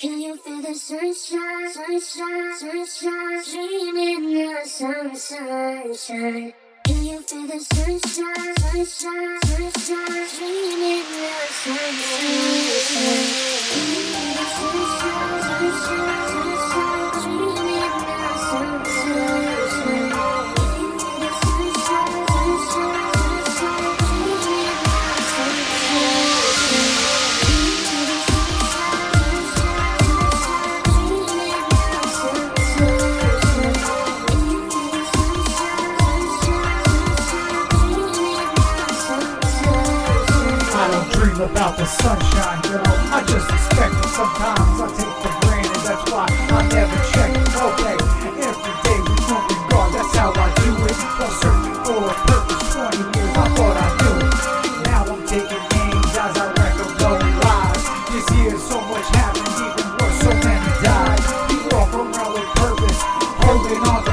Can you feel the sunshine, sunshine, sunshine, dreaming the sun, sunshine? Can you feel the sunshine, sunshine, sunshine, dreaming the sun, sunshine? Don't dream about the sunshine, girl. I just expect it. Sometimes I take for granted. That's why I never check. Okay, every day with no regard. That's how I do it. While searching for a purpose. 20 years, I thought I knew it. Now I'm taking names as I record no lies. This year, so much happened. Even worse, so many died. We walk around with purpose, holding on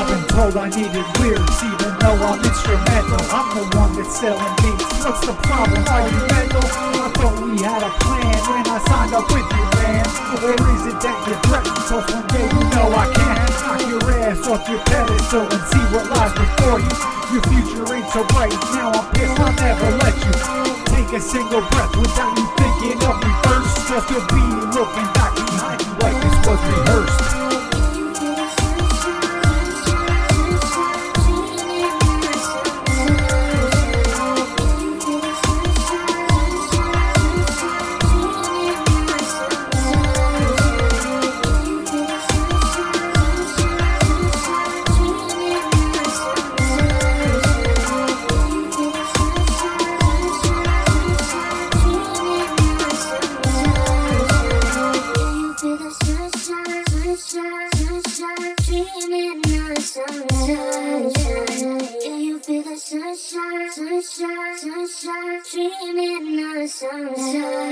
I've been told I needed lyrics even though I'm instrumental. I'm the one that's selling beats. What's the problem? Are you mental? I thought we had a plan when I signed up with you, man. Or is it that you're threatening? Cause one day you know I can't knock your ass off your pedestal and see what lies before you. Your future ain't so bright. Now I'm pissed. I'll never let you take a single breath without you thinking of me first. Just to be looking back behind you like this Sunshine, dreaming the sunshine.